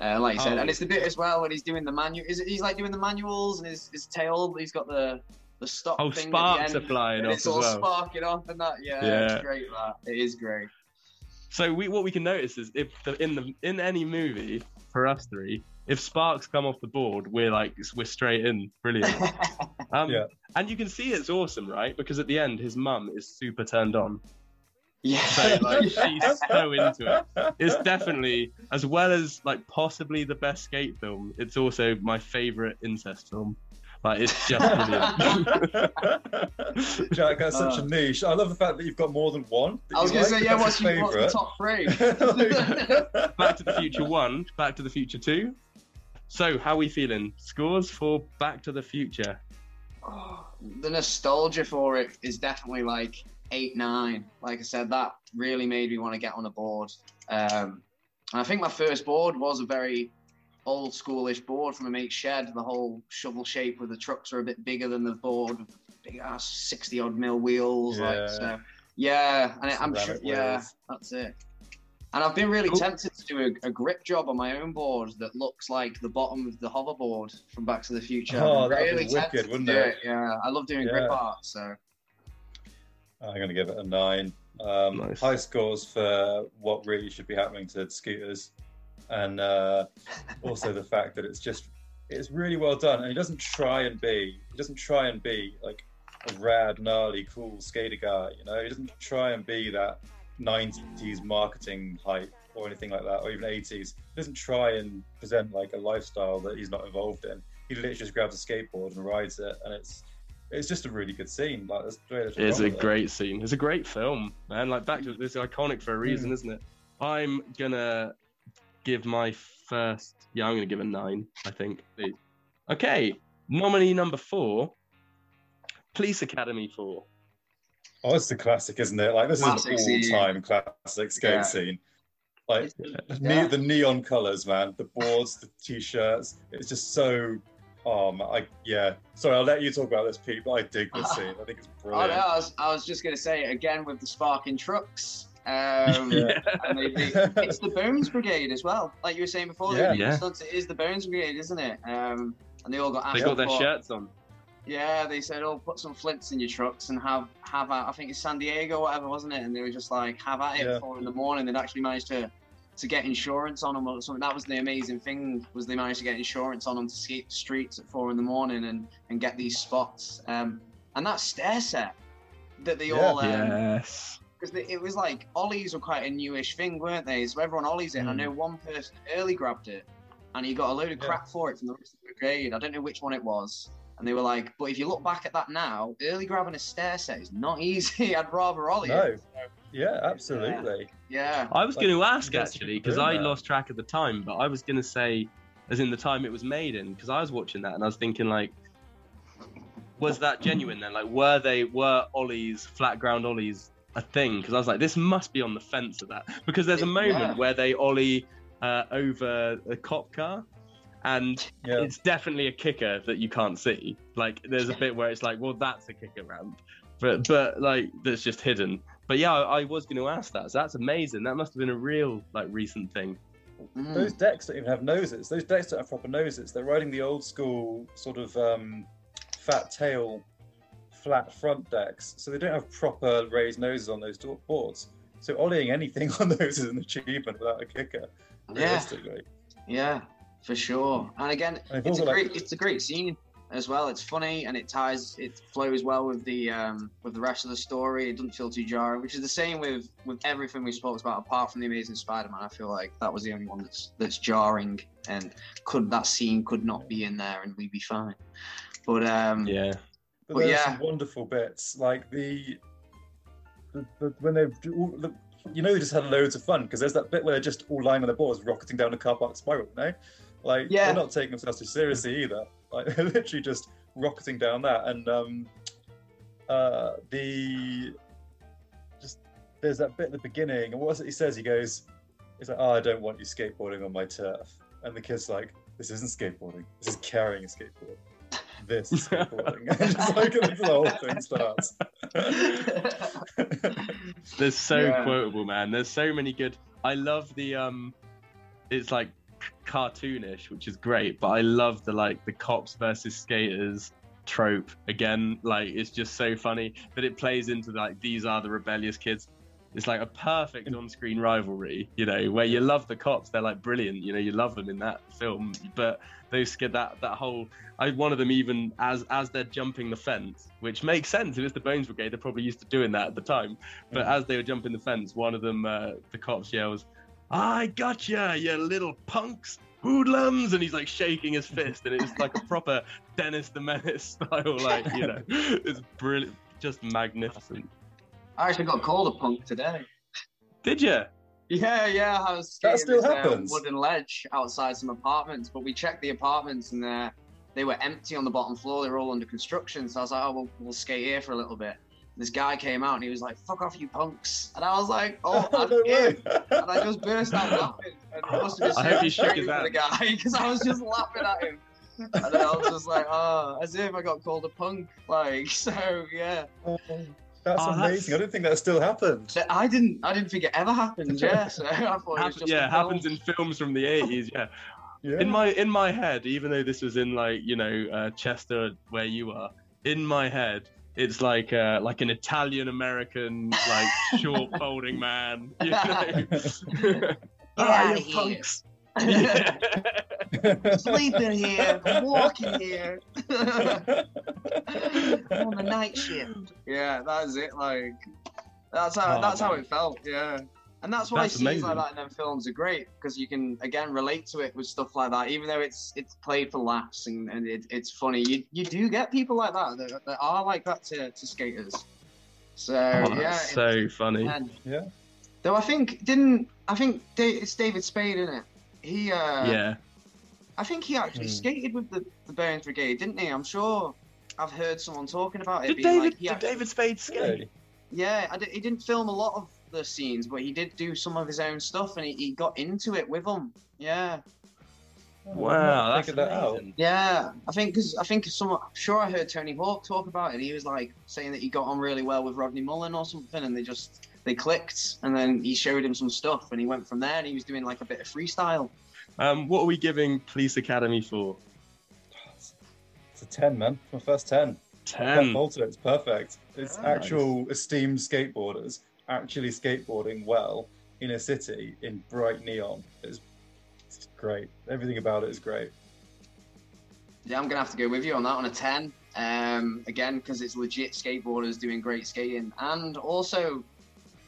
Uh, like you said, Oh. and it's the bit as well when he's doing the manual. Is it, he's like doing the manuals and his, his tail. He's got the the stop. oh thing sparks at the are end, flying and off it's as all well sparking off and that. Yeah, Yeah. it's great. That it is great. So we, what we can notice is if the, in the in any movie for us three, if sparks come off the board, we're like we're straight in, brilliant. (laughs) Um, Yeah. And you can see it's awesome, right? Because at the end, his mum is super turned on. Yeah. (laughs) So like (laughs) she's so into it. It's definitely as well as like possibly the best skate film. It's also my favorite incest film. Like it's just brilliant. (laughs) Jack, that's such a Uh. niche. I love the fact that you've got more than one. I was you gonna say, yeah. What's, your your, what's the top three? Back to the Future One, Back to the Future Two. So how we feeling? Scores for Back to the Future. Oh, the nostalgia for it is definitely like eight, nine. Like I said, that really made me want to get on a board. Um, and I think my first board was a very old schoolish board from a mate's shed. The whole shovel shape with the trucks are a bit bigger than the board, big ass sixty odd mil wheels. Yeah. Like so, yeah. And I'm sure, yeah, that's it. And I've been really Cool. tempted to do a, a grip job on my own board that looks like the bottom of the hoverboard from Back to the Future. Oh, that'd be really wicked, wouldn't do it? Yeah, I love doing grip art. So I'm going to give it a nine. Um, Nice. High scores for what really should be happening to scooters, and uh, also the fact that it's just it's really well done, and he doesn't try and be he doesn't try and be like a rad, gnarly, cool skater guy. You know, he doesn't try and be that '90s marketing hype or anything like that, or even '80s. He doesn't try and present like a lifestyle that he's not involved in. He literally just grabs a skateboard and rides it, and it's it's just a really good scene. Like, there's, there's It's a with great scene. It's a great film, man. Like back to this mm. iconic for a reason, mm. isn't it? I'm gonna give my first. Yeah, I'm gonna give a nine. I think. Okay, nominee number four. Police Academy Four. Oh, it's a classic, isn't it? Like this Classic is an all-time classic skate Yeah. scene. Like Yeah. Yeah. ne- the neon colors, man. The boards, the t-shirts. It's just so. Oh, man, I yeah. Sorry, I'll let you talk about this, Pete. But I dig this (laughs) scene. I think it's oh, brilliant. no, I was, I was just gonna say again with the sparking trucks. Um, (laughs) Yeah. and they, they, it's the Bones Brigade as well. Like you were saying before, Yeah. Yeah. stunts, it is the Bones Brigade, isn't it? Um, and they all got They got their for- shirts on. Yeah, they said, "Oh, put some flints in your trucks and have have at." I think it's San Diego, or whatever, wasn't it? And they were just like, "Have at it." Yeah. at Four in the morning. They'd actually managed to to get insurance on them or something. That was the amazing thing was they managed to get insurance on them to skate the streets at four in the morning and and get these spots. Um, and that stair set that they Yeah. all um, Yes. because it was like ollies were quite a newish thing, weren't they? So everyone ollies it. and I Mm. know one person early grabbed it, and he got a load of Yeah. crap for it from the rest of the brigade. I don't know which one it was. And they were like, but if you look back at that now, early grabbing a stair set is not (laughs) easy. I'd rather ollie No. it. Yeah, absolutely. Yeah. I was Like, going to ask actually because I lost track of the time, but I was going to say, as in the time it was made in, because I was watching that and I was thinking like, was that genuine then? Like, were they were ollies, flat ground ollies, a thing? Because I was like, this must be on the fence of that because there's a moment Yeah. where they ollie uh, over a cop car. And Yeah. it's definitely a kicker that you can't see. Like, there's a bit where it's like, well, that's a kicker ramp, but but like that's just hidden. But yeah, I, I was going to ask that. So that's amazing. That must have been a real like recent thing. Mm. Those decks don't even have noses. Those decks don't have proper noses. They're riding the old school sort of um, fat tail, flat front decks. So they don't have proper raised noses on those boards. So ollieing anything (laughs) on those is an achievement without a kicker, Yeah. realistically. Yeah, for sure. And again, And it's a also, like- great it's a great scene as well. It's funny and it ties it flows well with the um with the rest of the story. It doesn't feel too jarring, which is the same with with everything we spoke about apart from the Amazing Spider-Man. I feel like that was the only one that's that's jarring and could that scene could not be in there and we'd be fine. But um Yeah. But But there's yeah. some wonderful bits, like the, the, the when they the, you know, they just had loads of fun because there's that bit where they're just all lying on the boards, rocketing down a car park spiral. No, like Yeah. they're not taking themselves too seriously either. Like (laughs) they're literally just rocketing down that, and um, uh, the just there's that bit at the beginning, and what it he says? He goes, "He's like, oh, I don't want you skateboarding on my turf," and the kid's like, "This isn't skateboarding. This is carrying a skateboard." This is skateboarding. (laughs) and just like the whole thing starts. (laughs) They're so Yeah. quotable, man. There's so many good. I love the um, it's like cartoonish, which is great. But I love the like the cops versus skaters trope again. Like it's just so funny that it plays into like these are the rebellious kids. It's like a perfect on-screen rivalry, you know, where you love the cops. They're like brilliant, you know, you love them in that film. But those skid that that whole I one of them even as as they're jumping the fence, which makes sense. If it's the Bones Brigade, they're probably used to doing that at the time. But as they were jumping the fence, one of them, uh, the cops yells, "I gotcha, you you little punks, hoodlums!" And he's like shaking his fist, and it's like a (laughs) proper Dennis the Menace style, (laughs) like you know, it's brilliant, just magnificent. I actually got called a punk today. Did you? Yeah, yeah, I was That skating still this, uh, wooden ledge outside some apartments, but we checked the apartments and uh, they were empty on the bottom floor. They were all under construction. So I was like, oh, we'll, we'll skate here for a little bit. This guy came out and he was like, "Fuck off, you punks!" And I was like, "Oh, (laughs) I'm no here." way. And I just burst out laughing. And it must have been I hope so you shook his for the guy because I was just laughing at him. And then I was just like, "Oh, as if I got called a punk." Like, (laughs) so yeah. That's Oh, amazing. that's- I didn't think that still happened. I didn't, I didn't think it ever happened. Yeah, so I thought it was Happen- just yeah, happens in films from the 80s. Yeah. Yeah. in my in my head even though this was in like you know uh, chester where you are in my head it's like uh, like an italian american like (laughs) short folding man you know (laughs) outta you punks yeah. sleeping here, walking (laughs) here. On the night shift. Yeah, that is it. Like, that's how Oh, that's how it felt. Yeah, and that's why That's scenes amazing. like that in them films are great because you can again relate to it with stuff like that. Even though it's it's played for laughs and, and it, it's funny, you you do get people like that that, that are like that to, to skaters. So oh, yeah, that's it- so funny and- Yeah. Though I think didn't I think Da- it's David Spade in it. He uh, yeah I think he actually Hmm. skated with the, the Bones Brigade, didn't he? I'm sure I've heard someone talking about it. did being david like, he did david spade skate Yeah, I he didn't film a lot of the scenes, but he did do some of his own stuff, and he, he got into it with them. Yeah, wow not that's that out. yeah. I think because I think some. I'm sure I heard Tony Hawk talk about it. He was like saying that he got on really well with Rodney Mullen or something, and they just they clicked, and then he showed him some stuff, and he went from there, and he was doing like a bit of freestyle. um what are we giving police academy four It's a ten, man. My first ten. 10. fault it. It's perfect. It's Nice. actual esteemed skateboarders actually skateboarding well in a city in bright neon. It's, it's great. Everything about it is great. Yeah, I'm gonna have to go with you on that on a ten. Um, again, because it's legit skateboarders doing great skating, and also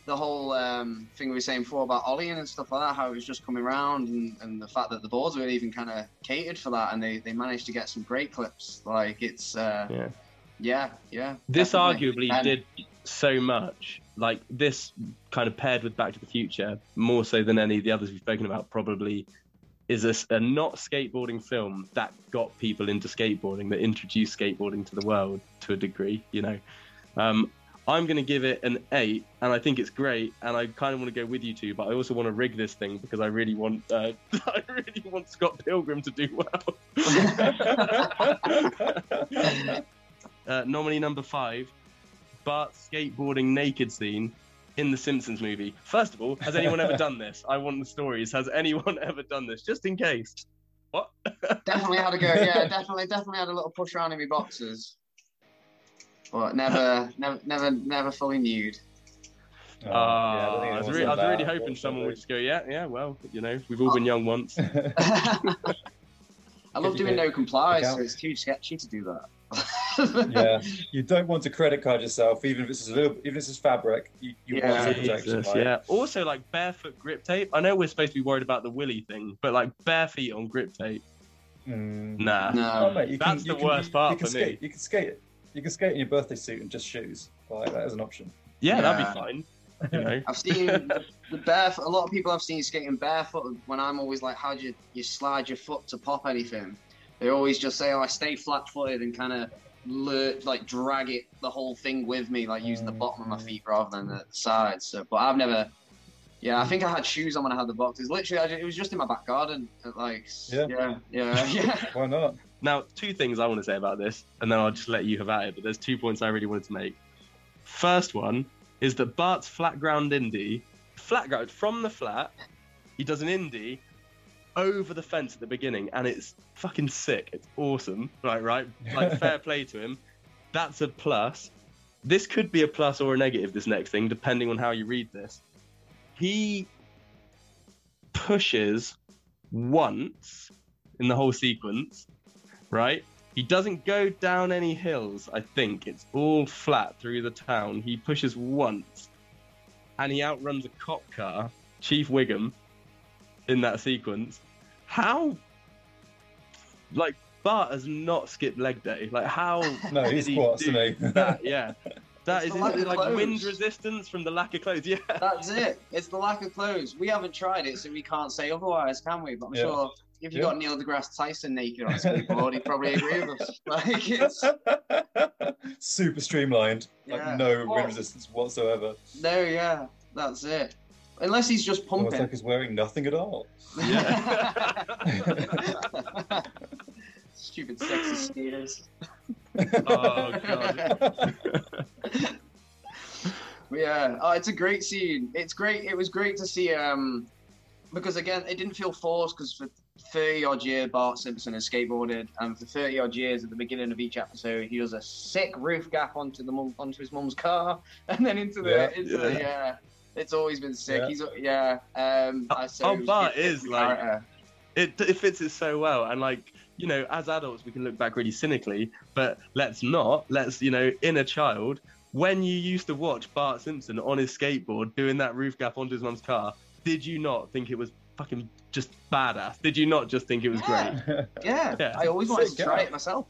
the whole um, thing we were saying before about ollieing and stuff like that, how it was just coming around, and, and the fact that the boards were even kind of catered for that, and they, they managed to get some great clips. Like it's uh, Yeah. yeah, yeah. This definitely. arguably And- did so much. Like this kind of paired with Back to the Future, more so than any of the others we've spoken about, probably is a not skateboarding film that got people into skateboarding, that introduced skateboarding to the world to a degree, you know. Um, I'm going to give it an eight, and I think it's great, and I kind of want to go with you two, but I also want to rig this thing because I really want, uh, (laughs) I really want Scott Pilgrim to do well. (laughs) (laughs) uh, nominee number five, Bart's skateboarding naked scene in the Simpsons movie. First of all, has anyone ever done this? I want the stories. Has anyone (laughs) ever done this? Just in case. What? (laughs) definitely had a go. Yeah, definitely, definitely had a little push around in my boxes, but never, never, never, never fully nude. Oh, Uh, yeah, I, don't was anyone's re- I was really that, hoping someone would just go, yeah, yeah, well, you know, we've all been young once. (laughs) I love doing no complies, so it's too sketchy to do that. Yeah, (laughs) you don't want to credit card yourself, even if it's a little, even if it's just fabric. You, you Yeah. want some protection. Jesus, right? yeah. Also, like barefoot grip tape. I know we're supposed to be worried about the willy thing, but like bare feet on grip tape, Mm. nah. Oh, No. mate, you That's can, the can- worst you- part you can for skate, me. You can skate it. You can skate in your birthday suit and just shoes. Like that is an option. Yeah, Yeah. that'd be fine. (laughs) You know. I've seen the, the barefoot. A lot of people I've seen skating barefoot. When I'm always like, "How do you, you slide your foot to pop anything?" They always just say, "Oh, I stay flat-footed and kind of like drag it the whole thing with me, like using the mm. bottom of my feet rather than the sides." So, but I've never. Yeah, I think I had shoes on when I had the boxes. Literally, I ju- it was just in my back garden. Like, Yeah. yeah, yeah, (laughs) yeah. Why not? Now, two things I want to say about this, and then I'll just let you have at it. But there's two points I really wanted to make. First one is that Bart's flat ground indie, flat ground from the flat, he does an indie over the fence at the beginning, and it's fucking sick. It's awesome, right? Right? Like (laughs) fair play to him. That's a plus. This could be a plus or a negative. This next thing, depending on how you read this. He pushes once in the whole sequence, right? He doesn't go down any hills, I think. It's all flat through the town. He pushes once and he outruns a cop car, Chief Wiggum, in that sequence. How, like, Bart has not skipped leg day. Like, how (laughs) No, he's he squats, do isn't he? that? Yeah. (laughs) That It's is the lack it of like wind resistance from the lack of clothes. (laughs) Yeah. That's it. It's the lack of clothes. We haven't tried it, so we can't say otherwise, can we? But I'm Yeah. sure if you Yeah. got Neil deGrasse Tyson naked on a skateboard, he'd probably agree with us. Like it's Super streamlined, like Yeah. no wind resistance whatsoever. no, yeah, that's it. Unless he's just Almost pumping. like he's wearing nothing at all. Yeah. (laughs) (laughs) Stupid sexy skaters. (laughs) Oh god. Yeah, oh, it's a great scene. It's great. It was great to see. Um, because again, it didn't feel forced because for 30 odd years, Bart Simpson has skateboarded, and for 30 odd years, at the beginning of each episode, he does a sick roof gap onto the mum, onto his mum's car, and then into the Yeah. into the Yeah. Yeah. It's always been sick. Yeah. He's yeah. Um, Oh, I- so oh, Bart is like- character. it, it fits it so well and like you know as adults we can look back really cynically but let's not let's you know inner child when you used to watch bart simpson on his skateboard doing that roof gap onto his mum's car did you not think it was fucking just badass did you not just think it was Yeah. (laughs) great Yeah, Yeah. I always wanted Sick to try guy. it myself.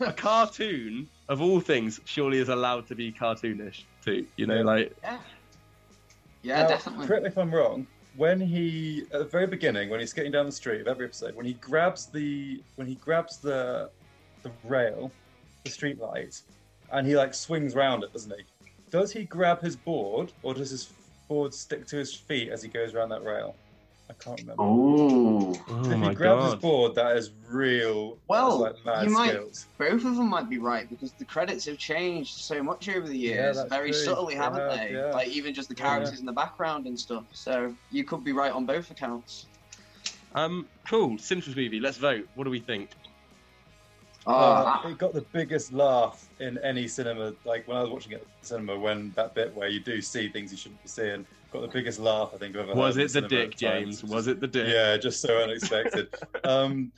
a cartoon of all things surely is allowed to be cartoonish too you know Yeah. like yeah, yeah, Now, definitely. Correct me if I'm wrong. When he at the very beginning, when he's skating down the street of every episode, when he grabs the when he grabs the the rail, the street light, and he like swings round it, doesn't he? Does he grab his board, or does his board stick to his feet as he goes around that rail? I can't remember. Oh, oh if my he grabs his board, that is real. Well, that is like mad you might- skills. both of them might be right because the credits have changed so much over the years, that's very true. subtly, They haven't have, they? yeah. Like even just the Yeah. characters in the background and stuff. So you could be right on both accounts. um cool simpsons movie let's vote what do we think Oh, Uh, it got the biggest laugh in any cinema. Like when I was watching it at the cinema, when that bit where you do see things you shouldn't be seeing, got the biggest laugh I think I've ever. Was heard it the dick, at the time. James? Was it the dick? Yeah, just so unexpected. um,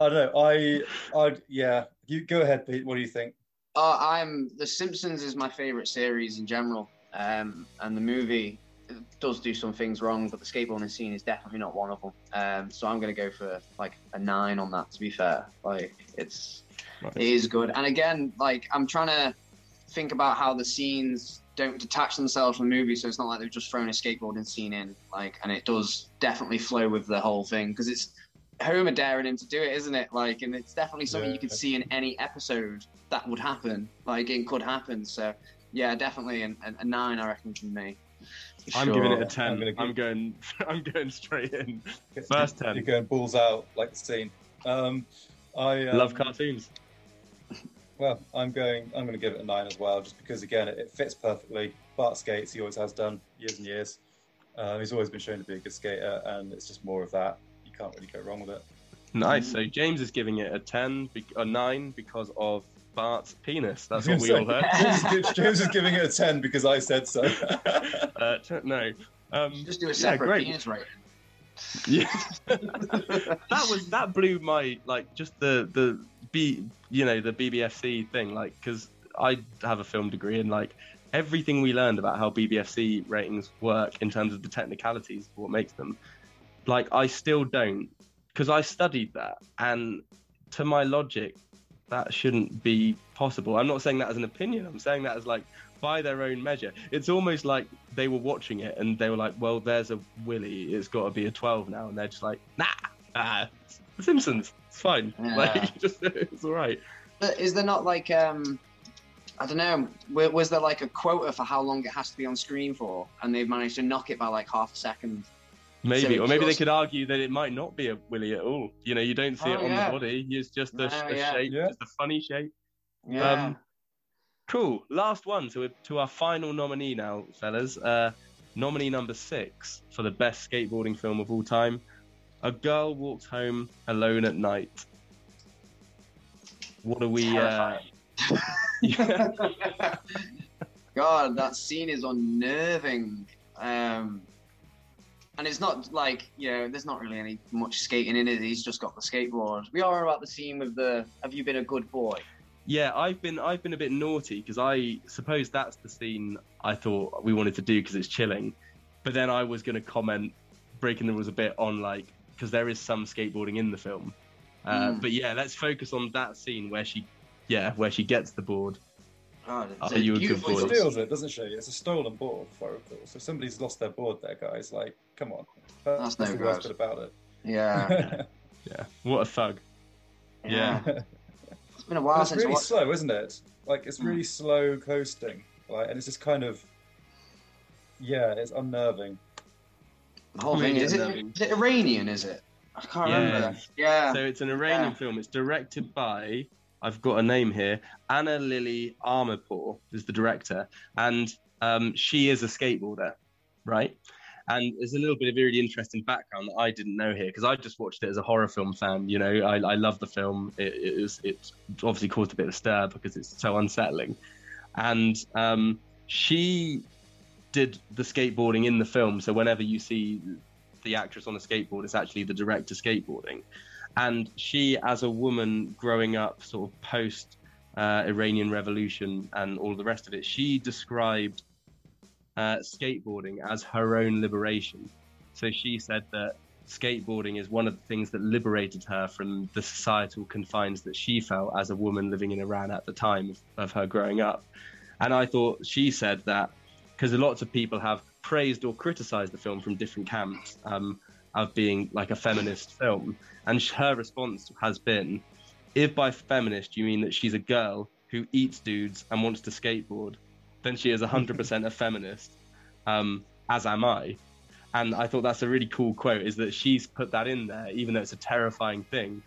I don't know. I, I, yeah. You go ahead, Pete. What do you think? Uh, I'm The Simpsons is my favorite series in general, um, and the movie does do some things wrong, but the skateboarding scene is definitely not one of them. Um, so I'm gonna go for like a nine on that. To be fair, like it's it is good, and again, like I'm trying to think about how the scenes don't detach themselves from the movie, so it's not like they've just thrown a skateboarding scene in, like, and it does definitely flow with the whole thing because it's Homer daring him to do it, isn't it? Like, and it's definitely something you could see in any episode that would happen. Like, it could happen. So, yeah, definitely an, a, a nine, I reckon, from me. For I'm giving it a I'm ten. gonna I'm, going. (laughs) I'm going straight in. First ten. You're going balls out like the scene. Um, I um, Love cartoons. Well, I'm going. I'm going to give it a nine as well, just because again, it, it fits perfectly. Bart skates. He always has done years and years. Uh, he's always been shown to be a good skater, and it's just more of that. You can't really go wrong with it. Nice. So James is giving it a ten, a nine because of Bart's penis. (laughs) That's what we all gonna heard. James, is, James is giving it a ten because I said so. (laughs) Uh, t- no. Um, Just do a yeah, separate great. penis rating. (laughs) Yeah. that was that blew my like just the the b you know the BBFC thing like because I have a film degree and like everything we learned about how BBFC ratings work in terms of the technicalities of what makes them like I still don't because I studied that and to my logic that shouldn't be possible. I'm not saying that as an opinion. I'm saying that as like by their own measure. It's almost like they were watching it and they were like, "Well, there's a Willy. It's got to be a 12 now," and they're just like, "Nah, ah, Simpsons. It's fine. (laughs) Yeah. Like, (laughs) just it's all right." But is there not like um, I don't know, wa- was there like a quota for how long it has to be on screen for, and they've managed to knock it by like half a second? Maybe, So or maybe they could argue that it might not be a Willy at all. You know, you don't see Oh, it on yeah. the body. It's just a, Oh, a yeah. shape, Yeah. just a funny shape. Yeah. Um, Cool. Last one to to our final nominee now, fellas. Uh, nominee number six for the best skateboarding film of all time. A girl walked home alone at night. What are we? Uh. (laughs) God, that scene is unnerving. Um, and it's not like you know, there's not really any much skating in it. He's just got the skateboard. We are about the scene with the "Have you been a good boy?" yeah, I've been I've been a bit naughty because I suppose that's the scene I thought we wanted to do because it's chilling, but then I was going to comment breaking the rules a bit on like because there is some skateboarding in the film. Uh, Mm. But yeah, let's focus on that scene where she, yeah, where she gets the board. God, it's Are you a good beautiful boy? She steals it, doesn't she? It's a stolen board, if I recall. So somebody's lost their board there, guys. Like, come on. That's no the worst good. bit about it. Yeah, (laughs) Yeah, what a thug. yeah. Yeah. It's been a while it's since I really watched. slow, isn't it? Like it's Mm. really slow coasting, like, and it's just kind of, yeah, it's unnerving. The whole thing is it, it Iranian? Is it? I can't Yeah. remember. Yeah. So it's an Iranian Yeah. film. It's directed by I've got a name here. Ana Lily Amirpour is the director, and um, she is a skateboarder, right? And there's a little bit of really interesting background that I didn't know here because I just watched it as a horror film fan. You know, I, I love the film. It, it was it obviously caused a bit of stir because it's so unsettling, and um, she did the skateboarding in the film. So whenever you see the actress on a skateboard, it's actually the director skateboarding. And she, as a woman growing up, sort of post uh, Iranian Revolution and all the rest of it, she described uh, skateboarding as her own liberation. So she said that skateboarding is one of the things that liberated her from the societal confines that she felt as a woman living in Iran at the time of, of her growing up. And I thought she said that because lots of people have praised or criticized the film from different camps um, of being like a feminist film. And her response has been if by feminist you mean that she's a girl who eats dudes and wants to skateboard, then she is 100% a feminist, um, as am I. And I thought that's a really cool quote is that she's put that in there, even though it's a terrifying thing,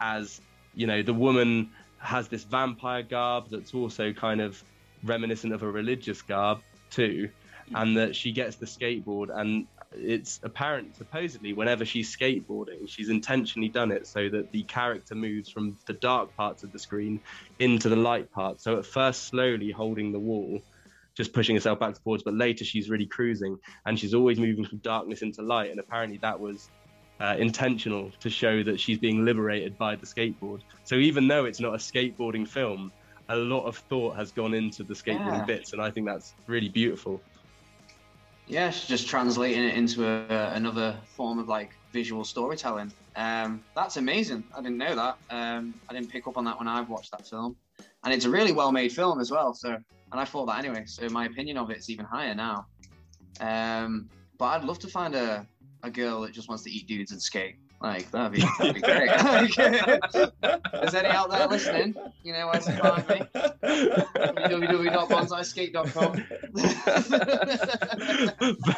as, you know, the woman has this vampire garb that's also kind of reminiscent of a religious garb too. and that she gets the skateboard and it's apparent supposedly whenever she's skateboarding she's intentionally done it so that the character moves from the dark parts of the screen into the light part so at first slowly holding the wall just pushing herself back and forwards but later she's really cruising and she's always moving from darkness into light and apparently that was uh, intentional to show that she's being liberated by the skateboard so even though it's not a skateboarding film a lot of thought has gone into the skateboarding Yeah. bits and i think that's really beautiful Yeah, just translating it into a, another form of like visual storytelling. Um, that's amazing. I didn't know that. Um, I didn't pick up on that when I've watched that film, and it's a really well-made film as well. So, and I thought that anyway. So my opinion of it is even higher now. Um, but I'd love to find a, a girl that just wants to eat dudes and skate. Like that'd be, that'd be great. (laughs) Is any out there listening? You know where to find me. www.bonsaiskate.com.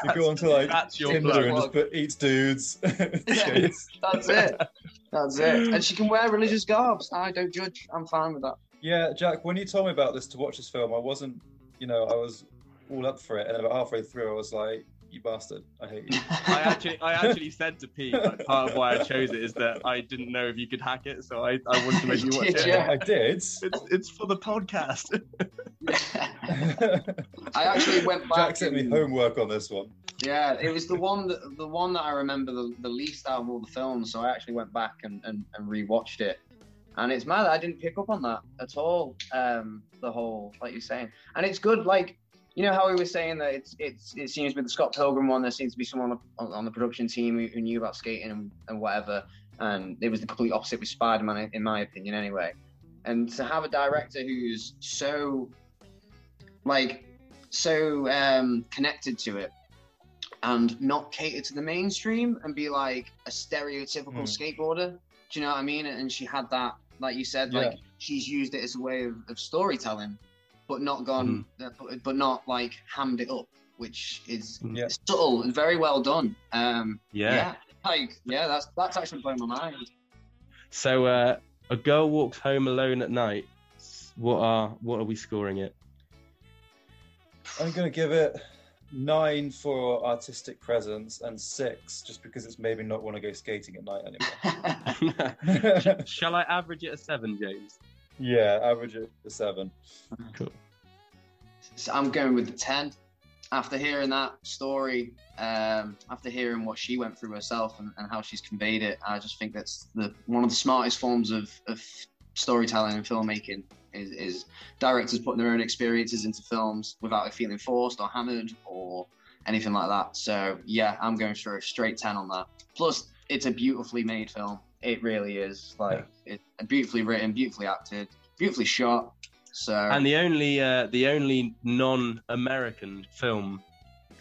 You (laughs) go onto like That's your Tinder and just put eats dudes. (laughs) skates. That's it. That's it. And she can wear religious garbs. I don't judge. I'm fine with that. Yeah, Jack. When you told me about this to watch this film, I wasn't. You know, I was all up for it, and about halfway through, I was like, "You bastard! I hate you." I actually, I actually said to Pete, like, part of why I chose it is that I didn't know if you could hack it, so I, I wanted to make you (laughs) watch Did it. Yeah, I did. It's, it's for the podcast. (laughs) I actually went back. Jack sent me and- homework on this one. Yeah, it was the one that the one that I remember the, the least out of all the films. So I actually went back and, and, and rewatched it. And it's mad I didn't pick up on that at all. Um, the whole like you're saying, and it's good. Like you know how we were saying that it's it's it seems with the Scott Pilgrim one, there seems to be someone on, on the production team who, who knew about skating and, and whatever. And it was the complete opposite with Spider-Man, in my opinion, anyway. And to have a director who's so like so um, connected to it and not cater to the mainstream and be like a stereotypical Mm. skateboarder. Do you know what I mean? And she had that, like you said, like she's used it as a way of, of storytelling, but not gone, uh, but, but not like hammed it up, which is Yeah. subtle and very well done. Um, Yeah. yeah. like yeah, that's that's actually blown my mind. So, uh, a girl walks home alone at night. What are what are we scoring it? I'm gonna give it nine for artistic presence and six just because it's maybe not want to go skating at night anymore. (laughs) (laughs) (laughs) Shall I average it a seven, James? Yeah, average it to seven. Cool. So I'm going with the 10. After hearing that story, um, after hearing what she went through herself and, and how she's conveyed it, I just think that's the one of the smartest forms of, of storytelling and filmmaking is, is directors putting their own experiences into films without it feeling forced or hammered or anything like that. So yeah, I'm going for a straight 10 on that. Plus, it's a beautifully made film. It really is. Like it's beautifully written, beautifully acted, beautifully shot. So And the only uh, the only non-American film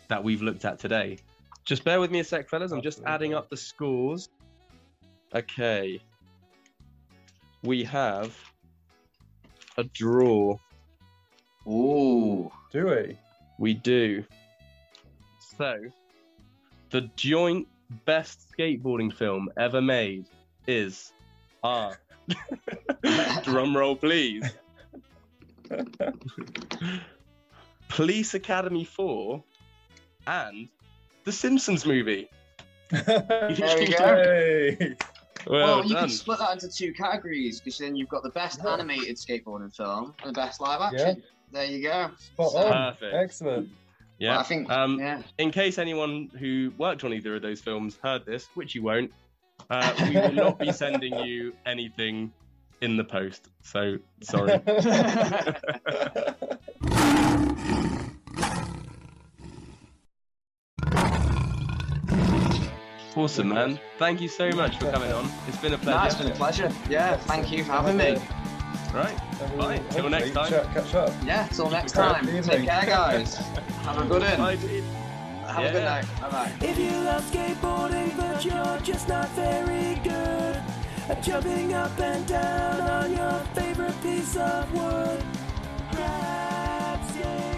that we've looked at today. Just bear with me a sec, fellas. I'm just adding up the scores. Okay. We have a draw. Ooh. Do we? We do. So, the joint best skateboarding film ever made is R. (laughs) Drum roll, please. Police Academy 4 and The Simpsons movie. (laughs) There you go. Well, Well, you done. can split that into two categories because then you've got the best animated skateboarding film and the best live action. Yeah. There you go. Spot So- on. Perfect. Excellent. Yeah. Well, I think. Um, yeah. in case anyone who worked on either of those films heard this, which you won't, uh, we will not be sending you anything in the post. So sorry. (laughs) awesome, man. Thank you so much for coming on. It's been a No, it's pleasure. been a pleasure. Yeah, thank you for having me. Right. And Bye. we'll Till next time. Catch up. Yeah, till next time. Take care, guys. (laughs) Have a good one. Bye, Pete. Have a good night. Bye bye. If you love skateboarding but you're just not very good at jumping up and down on your favorite piece of wood, grab skateboarding.